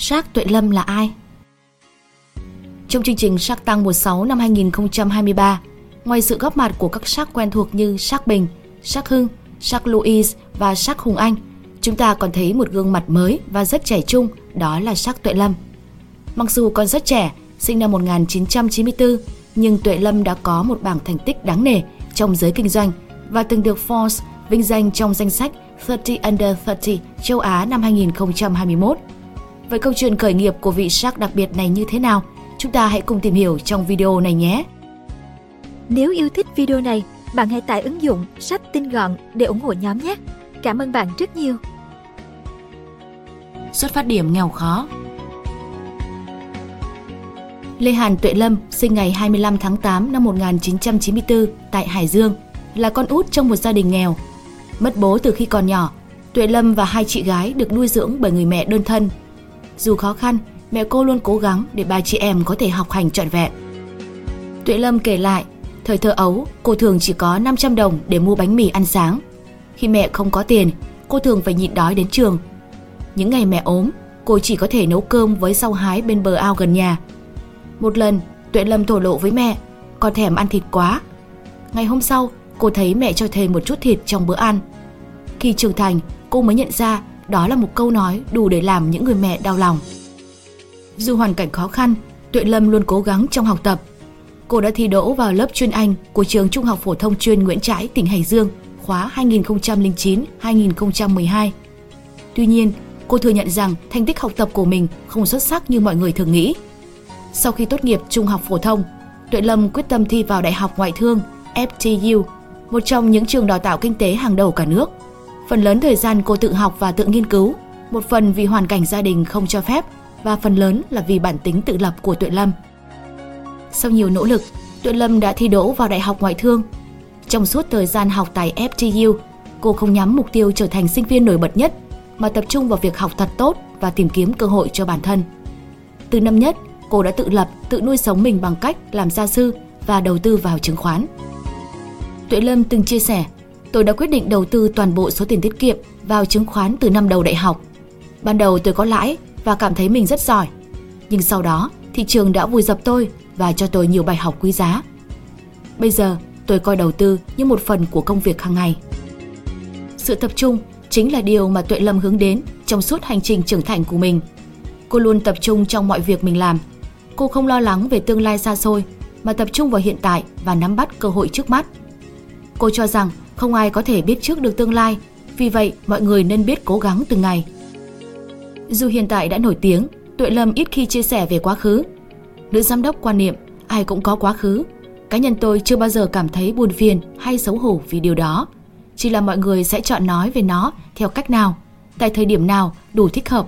Sát Tuệ Lâm là ai? Trong chương trình Shark Tank mùa 6 năm 2023, ngoài sự góp mặt của các sắc quen thuộc như Sắc Bình, Sắc Hưng, Sắc Louise và Sắc Hùng Anh, chúng ta còn thấy một gương mặt mới và rất trẻ trung, đó là Sắc Tuệ Lâm. Mặc dù còn rất trẻ, sinh năm 1994, nhưng Tuệ Lâm đã có một bảng thành tích đáng nể trong giới kinh doanh và từng được Forbes vinh danh trong danh sách 30 Under 30 châu Á năm 2021. Vậy câu chuyện khởi nghiệp của vị Shark đặc biệt này như thế nào? Chúng ta hãy cùng tìm hiểu trong video này nhé! Nếu yêu thích video này, bạn hãy tải ứng dụng sách tinh gọn để ủng hộ nhóm nhé. Cảm ơn bạn rất nhiều. Xuất phát điểm nghèo khó Lê Hàn Tuệ Lâm sinh ngày 25 tháng 8 năm 1994 tại Hải Dương, là con út trong một gia đình nghèo. Mất bố từ khi còn nhỏ, Tuệ Lâm và hai chị gái được nuôi dưỡng bởi người mẹ đơn thân. Dù khó khăn, mẹ cô luôn cố gắng để ba chị em có thể học hành trọn vẹn. Tuệ Lâm kể lại, thời thơ ấu, cô thường chỉ có 500 đồng để mua bánh mì ăn sáng. Khi mẹ không có tiền, cô thường phải nhịn đói đến trường. Những ngày mẹ ốm, cô chỉ có thể nấu cơm với rau hái bên bờ ao gần nhà. Một lần, Tuệ Lâm thổ lộ với mẹ, con thèm ăn thịt quá. Ngày hôm sau, cô thấy mẹ cho thêm một chút thịt trong bữa ăn. Khi trưởng thành, cô mới nhận ra đó là một câu nói đủ để làm những người mẹ đau lòng. Dù hoàn cảnh khó khăn, Tuệ Lâm luôn cố gắng trong học tập. Cô đã thi đỗ vào lớp chuyên Anh của trường Trung học phổ thông chuyên Nguyễn Trãi, tỉnh Hải Dương, khóa 2009-2012. Tuy nhiên, cô thừa nhận rằng thành tích học tập của mình không xuất sắc như mọi người thường nghĩ. Sau khi tốt nghiệp trung học phổ thông, Tuệ Lâm quyết tâm thi vào Đại học Ngoại thương FTU, một trong những trường đào tạo kinh tế hàng đầu cả nước. Phần lớn thời gian cô tự học và tự nghiên cứu, một phần vì hoàn cảnh gia đình không cho phép và phần lớn là vì bản tính tự lập của Tuệ Lâm. Sau nhiều nỗ lực, Tuệ Lâm đã thi đỗ vào Đại học Ngoại thương. Trong suốt thời gian học tại FTU, cô không nhắm mục tiêu trở thành sinh viên nổi bật nhất mà tập trung vào việc học thật tốt và tìm kiếm cơ hội cho bản thân. Từ năm nhất, cô đã tự lập, tự nuôi sống mình bằng cách làm gia sư và đầu tư vào chứng khoán. Tuệ Lâm từng chia sẻ, tôi đã quyết định đầu tư toàn bộ số tiền tiết kiệm vào chứng khoán từ năm đầu đại học. Ban đầu tôi có lãi và cảm thấy mình rất giỏi, nhưng sau đó thị trường đã vùi dập tôi và cho tôi nhiều bài học quý giá. Bây giờ, tôi coi đầu tư như một phần của công việc hàng ngày. Sự tập trung chính là điều mà Tuệ Lâm hướng đến trong suốt hành trình trưởng thành của mình. Cô luôn tập trung trong mọi việc mình làm. Cô không lo lắng về tương lai xa xôi mà tập trung vào hiện tại và nắm bắt cơ hội trước mắt. Cô cho rằng không ai có thể biết trước được tương lai, vì vậy mọi người nên biết cố gắng từng ngày. Dù hiện tại đã nổi tiếng, Tuệ Lâm ít khi chia sẻ về quá khứ. Nữ giám đốc quan niệm ai cũng có quá khứ. Cá nhân tôi chưa bao giờ cảm thấy buồn phiền hay xấu hổ vì điều đó. Chỉ là mọi người sẽ chọn nói về nó theo cách nào, tại thời điểm nào đủ thích hợp.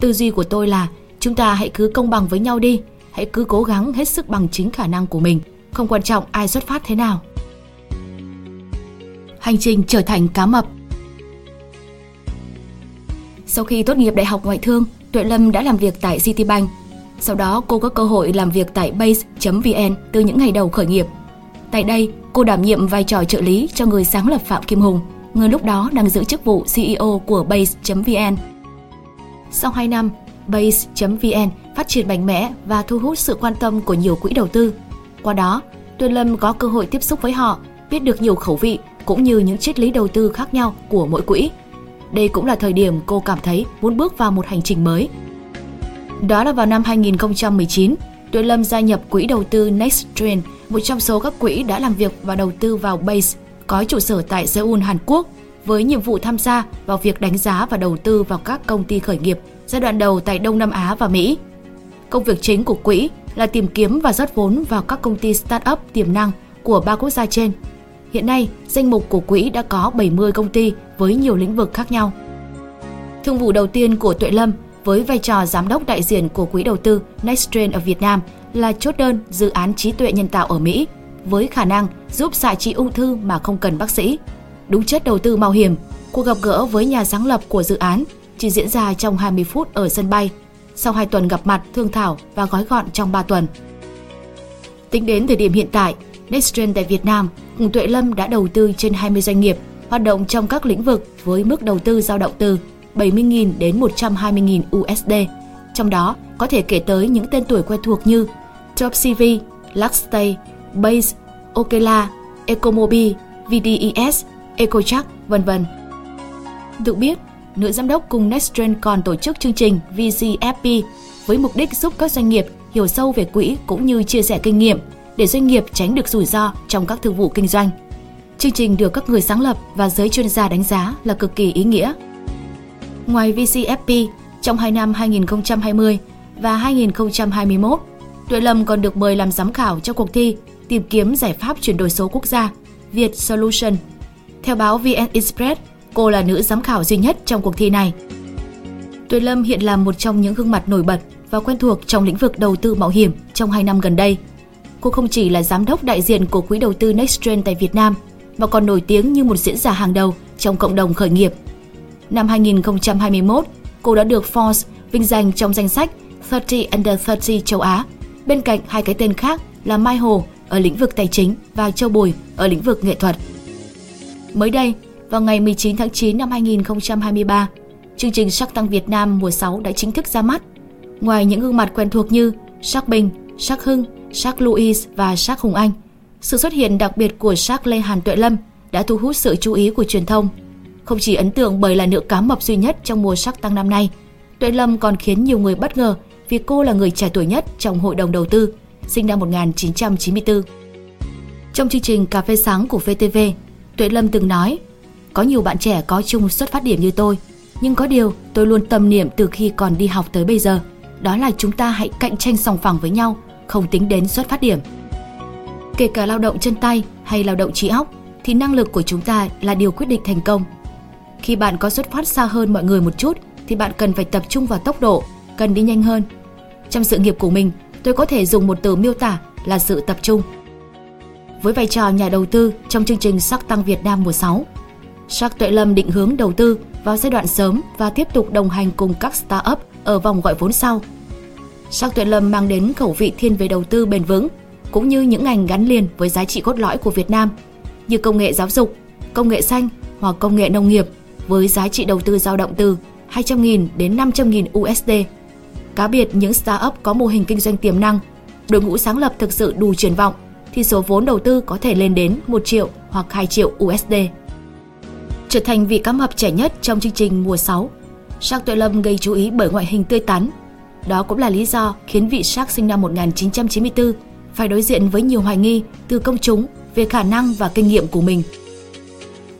Tư duy của tôi là chúng ta hãy cứ công bằng với nhau đi, hãy cứ cố gắng hết sức bằng chính khả năng của mình, không quan trọng ai xuất phát thế nào. Hành trình trở thành cá mập Sau khi tốt nghiệp Đại học Ngoại thương, Tuệ Lâm đã làm việc tại Citibank. Sau đó cô có cơ hội làm việc tại Base.vn từ những ngày đầu khởi nghiệp. Tại đây, cô đảm nhiệm vai trò trợ lý cho người sáng lập Phạm Kim Hùng, người lúc đó đang giữ chức vụ CEO của Base.vn. Sau 2 năm, Base.vn phát triển mạnh mẽ và thu hút sự quan tâm của nhiều quỹ đầu tư. Qua đó, Tuệ Lâm có cơ hội tiếp xúc với họ, biết được nhiều khẩu vị cũng như những triết lý đầu tư khác nhau của mỗi quỹ. Đây cũng là thời điểm cô cảm thấy muốn bước vào một hành trình mới. Đó là vào năm 2019, Tuệ Lâm gia nhập quỹ đầu tư Nexttrend, một trong số các quỹ đã làm việc và đầu tư vào Base, có trụ sở tại Seoul, Hàn Quốc, với nhiệm vụ tham gia vào việc đánh giá và đầu tư vào các công ty khởi nghiệp giai đoạn đầu tại Đông Nam Á và Mỹ. Công việc chính của quỹ là tìm kiếm và rót vốn vào các công ty start-up tiềm năng của ba quốc gia trên Hiện nay, danh mục của quỹ đã có 70 công ty với nhiều lĩnh vực khác nhau. Thương vụ đầu tiên của Tuệ Lâm với vai trò giám đốc đại diện của quỹ đầu tư Nexttrend ở Việt Nam là chốt đơn dự án trí tuệ nhân tạo ở Mỹ với khả năng giúp xạ trị ung thư mà không cần bác sĩ. Đúng chất đầu tư mạo hiểm, cuộc gặp gỡ với nhà sáng lập của dự án chỉ diễn ra trong 20 phút ở sân bay, sau 2 tuần gặp mặt thương thảo và gói gọn trong 3 tuần. Tính đến thời điểm hiện tại, Nextgen tại Việt Nam cùng Tuệ Lâm đã đầu tư trên 20 doanh nghiệp hoạt động trong các lĩnh vực với mức đầu tư dao động từ 70.000 đến 120.000 USD, trong đó có thể kể tới những tên tuổi quen thuộc như TopCV, Luxstay, Base, Okela, Ecomobi, VDES, EcoChark, vân vân. Được biết, nữ giám đốc cùng Nextgen còn tổ chức chương trình VCFP với mục đích giúp các doanh nghiệp hiểu sâu về quỹ cũng như chia sẻ kinh nghiệm để doanh nghiệp tránh được rủi ro trong các thương vụ kinh doanh. Chương trình được các người sáng lập và giới chuyên gia đánh giá là cực kỳ ý nghĩa. Ngoài VCFP, trong hai năm 2020 và 2021, Tuệ Lâm còn được mời làm giám khảo cho cuộc thi tìm kiếm giải pháp chuyển đổi số quốc gia Việt Solution. Theo báo VN Express, cô là nữ giám khảo duy nhất trong cuộc thi này. Tuệ Lâm hiện là một trong những gương mặt nổi bật và quen thuộc trong lĩnh vực đầu tư mạo hiểm trong hai năm gần đây. Cô không chỉ là giám đốc đại diện của quỹ đầu tư Nextgen tại Việt Nam, mà còn nổi tiếng như một diễn giả hàng đầu trong cộng đồng khởi nghiệp. Năm 2021, cô đã được Forbes vinh danh trong danh sách 30 Under 30 châu Á, bên cạnh hai cái tên khác là Mai Hồ ở lĩnh vực tài chính và Châu Bùi ở lĩnh vực nghệ thuật. Mới đây, vào ngày 19 tháng 9 năm 2023, chương trình Sắc Tăng Việt Nam mùa 6 đã chính thức ra mắt. Ngoài những gương mặt quen thuộc như Sắc Bình, Sắc Hưng, Sắc Louis và Sắc Hùng Anh, sự xuất hiện đặc biệt của Sắc Lê Hàn Tuệ Lâm đã thu hút sự chú ý của truyền thông. Không chỉ ấn tượng bởi là nữ cá mập duy nhất trong mùa Sắc Tăng năm nay, Tuệ Lâm còn khiến nhiều người bất ngờ vì cô là người trẻ tuổi nhất trong hội đồng đầu tư, sinh năm 1994. Trong chương trình Cà phê sáng của VTV, Tuệ Lâm từng nói, có nhiều bạn trẻ có chung xuất phát điểm như tôi, nhưng có điều tôi luôn tâm niệm từ khi còn đi học tới bây giờ, đó là chúng ta hãy cạnh tranh sòng phẳng với nhau, không tính đến xuất phát điểm. Kể cả lao động chân tay hay lao động trí óc, thì năng lực của chúng ta là điều quyết định thành công. Khi bạn có xuất phát xa hơn mọi người một chút, thì bạn cần phải tập trung vào tốc độ, cần đi nhanh hơn. Trong sự nghiệp của mình, tôi có thể dùng một từ miêu tả là sự tập trung. Với vai trò nhà đầu tư trong chương trình Sắc Tăng Việt Nam mùa 6, Sắc Tuệ Lâm định hướng đầu tư vào giai đoạn sớm và tiếp tục đồng hành cùng các startup ở vòng gọi vốn sau. Sắc Tuệ Lâm mang đến khẩu vị thiên về đầu tư bền vững, cũng như những ngành gắn liền với giá trị cốt lõi của Việt Nam như công nghệ giáo dục, công nghệ xanh hoặc công nghệ nông nghiệp với giá trị đầu tư dao động từ 200.000 đến 500.000 USD. Cá biệt những startup có mô hình kinh doanh tiềm năng, đội ngũ sáng lập thực sự đủ triển vọng thì số vốn đầu tư có thể lên đến 1 triệu hoặc 2 triệu USD. Trở thành vị cá mập trẻ nhất trong chương trình mùa 6, Sang Tuệ Lâm gây chú ý bởi ngoại hình tươi tắn. Đó cũng là lý do khiến vị Shark sinh năm 1994 phải đối diện với nhiều hoài nghi từ công chúng về khả năng và kinh nghiệm của mình.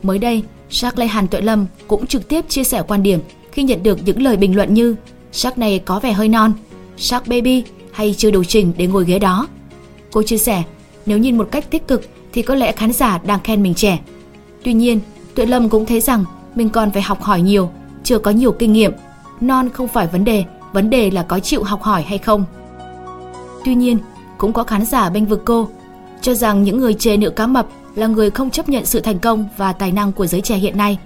Mới đây, Shark Lê Hàn Tuệ Lâm cũng trực tiếp chia sẻ quan điểm khi nhận được những lời bình luận như Shark này có vẻ hơi non, Shark Baby hay chưa đủ trình để ngồi ghế đó. Cô chia sẻ, nếu nhìn một cách tích cực thì có lẽ khán giả đang khen mình trẻ. Tuy nhiên, Tuệ Lâm cũng thấy rằng mình còn phải học hỏi nhiều, chưa có nhiều kinh nghiệm. Non không phải vấn đề, vấn đề là có chịu học hỏi hay không. Tuy nhiên, cũng có khán giả bênh vực cô, cho rằng những người chê nữ cá mập là người không chấp nhận sự thành công và tài năng của giới trẻ hiện nay.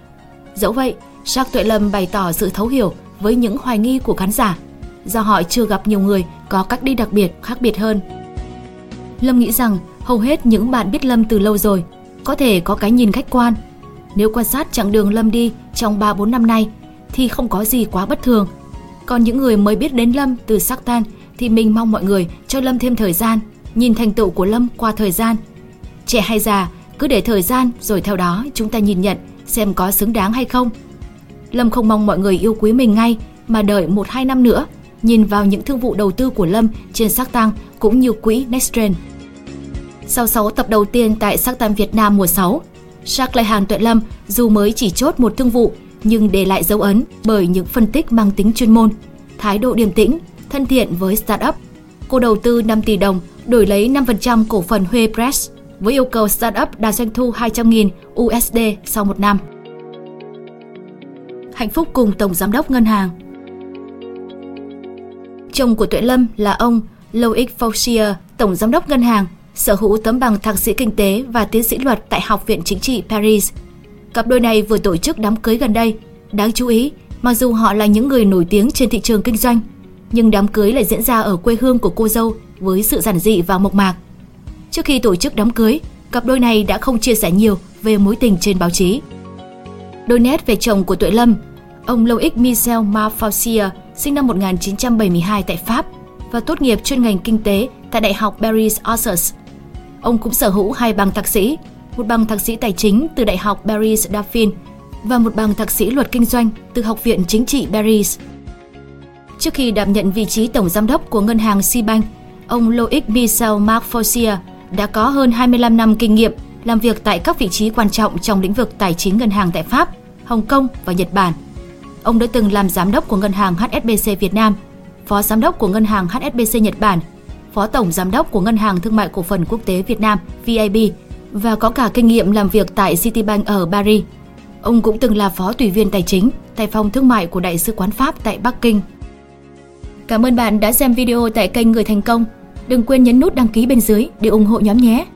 Dẫu vậy, Sắc Tuệ Lâm bày tỏ sự thấu hiểu với những hoài nghi của khán giả, do họ chưa gặp nhiều người có cách đi đặc biệt, khác biệt hơn. Lâm nghĩ rằng hầu hết những bạn biết Lâm từ lâu rồi, có thể có cái nhìn khách quan. Nếu quan sát chặng đường Lâm đi trong 3-4 năm nay thì không có gì quá bất thường. Còn những người mới biết đến Lâm từ sắc tan thì mình mong mọi người cho Lâm thêm thời gian, nhìn thành tựu của Lâm qua thời gian. Trẻ hay già, cứ để thời gian rồi theo đó chúng ta nhìn nhận xem có xứng đáng hay không. Lâm không mong mọi người yêu quý mình ngay mà đợi 1-2 năm nữa, nhìn vào những thương vụ đầu tư của Lâm trên sắc tăng cũng như quỹ Nexttrend. Sau 6 tập đầu tiên tại Sắc tăng Việt Nam mùa 6, Shark Lê Hàn Tuệ Lâm dù mới chỉ chốt một thương vụ nhưng để lại dấu ấn bởi những phân tích mang tính chuyên môn, thái độ điềm tĩnh, thân thiện với startup. Cô đầu tư 5 tỷ đồng đổi lấy 5% cổ phần Huê Press với yêu cầu startup đạt doanh thu 200.000 USD sau một năm. Hạnh phúc cùng Tổng Giám đốc Ngân hàng Chồng của Tuệ Lâm là ông Loic Faucier, Tổng Giám đốc Ngân hàng, sở hữu tấm bằng thạc sĩ kinh tế và tiến sĩ luật tại Học viện Chính trị Paris. Cặp đôi này vừa tổ chức đám cưới gần đây. Đáng chú ý, mặc dù họ là những người nổi tiếng trên thị trường kinh doanh, nhưng đám cưới lại diễn ra ở quê hương của cô dâu với sự giản dị và mộc mạc. Trước khi tổ chức đám cưới, cặp đôi này đã không chia sẻ nhiều về mối tình trên báo chí. Đôi nét về chồng của Tuệ Lâm, ông Loic Michel Marfaucier sinh năm 1972 tại Pháp và tốt nghiệp chuyên ngành kinh tế tại Đại học Paris Assas. Ông cũng sở hữu hai bằng thạc sĩ, một bằng thạc sĩ tài chính từ Đại học Paris Dauphine và một bằng thạc sĩ luật kinh doanh từ Học viện Chính trị Paris. Trước khi đảm nhận vị trí tổng giám đốc của ngân hàng Sibank, ông Loic Michel Marc Fossier đã có hơn 25 năm kinh nghiệm làm việc tại các vị trí quan trọng trong lĩnh vực tài chính ngân hàng tại Pháp, Hồng Kông và Nhật Bản. Ông đã từng làm giám đốc của ngân hàng HSBC Việt Nam, phó giám đốc của ngân hàng HSBC Nhật Bản, phó tổng giám đốc của ngân hàng thương mại cổ phần quốc tế Việt Nam VIB và có cả kinh nghiệm làm việc tại Citibank ở Paris. Ông cũng từng là phó tùy viên tài chính tại phòng thương mại của Đại sứ quán Pháp tại Bắc Kinh. Cảm ơn bạn đã xem video tại kênh Người Thành Công. Đừng quên nhấn nút đăng ký bên dưới để ủng hộ nhóm nhé!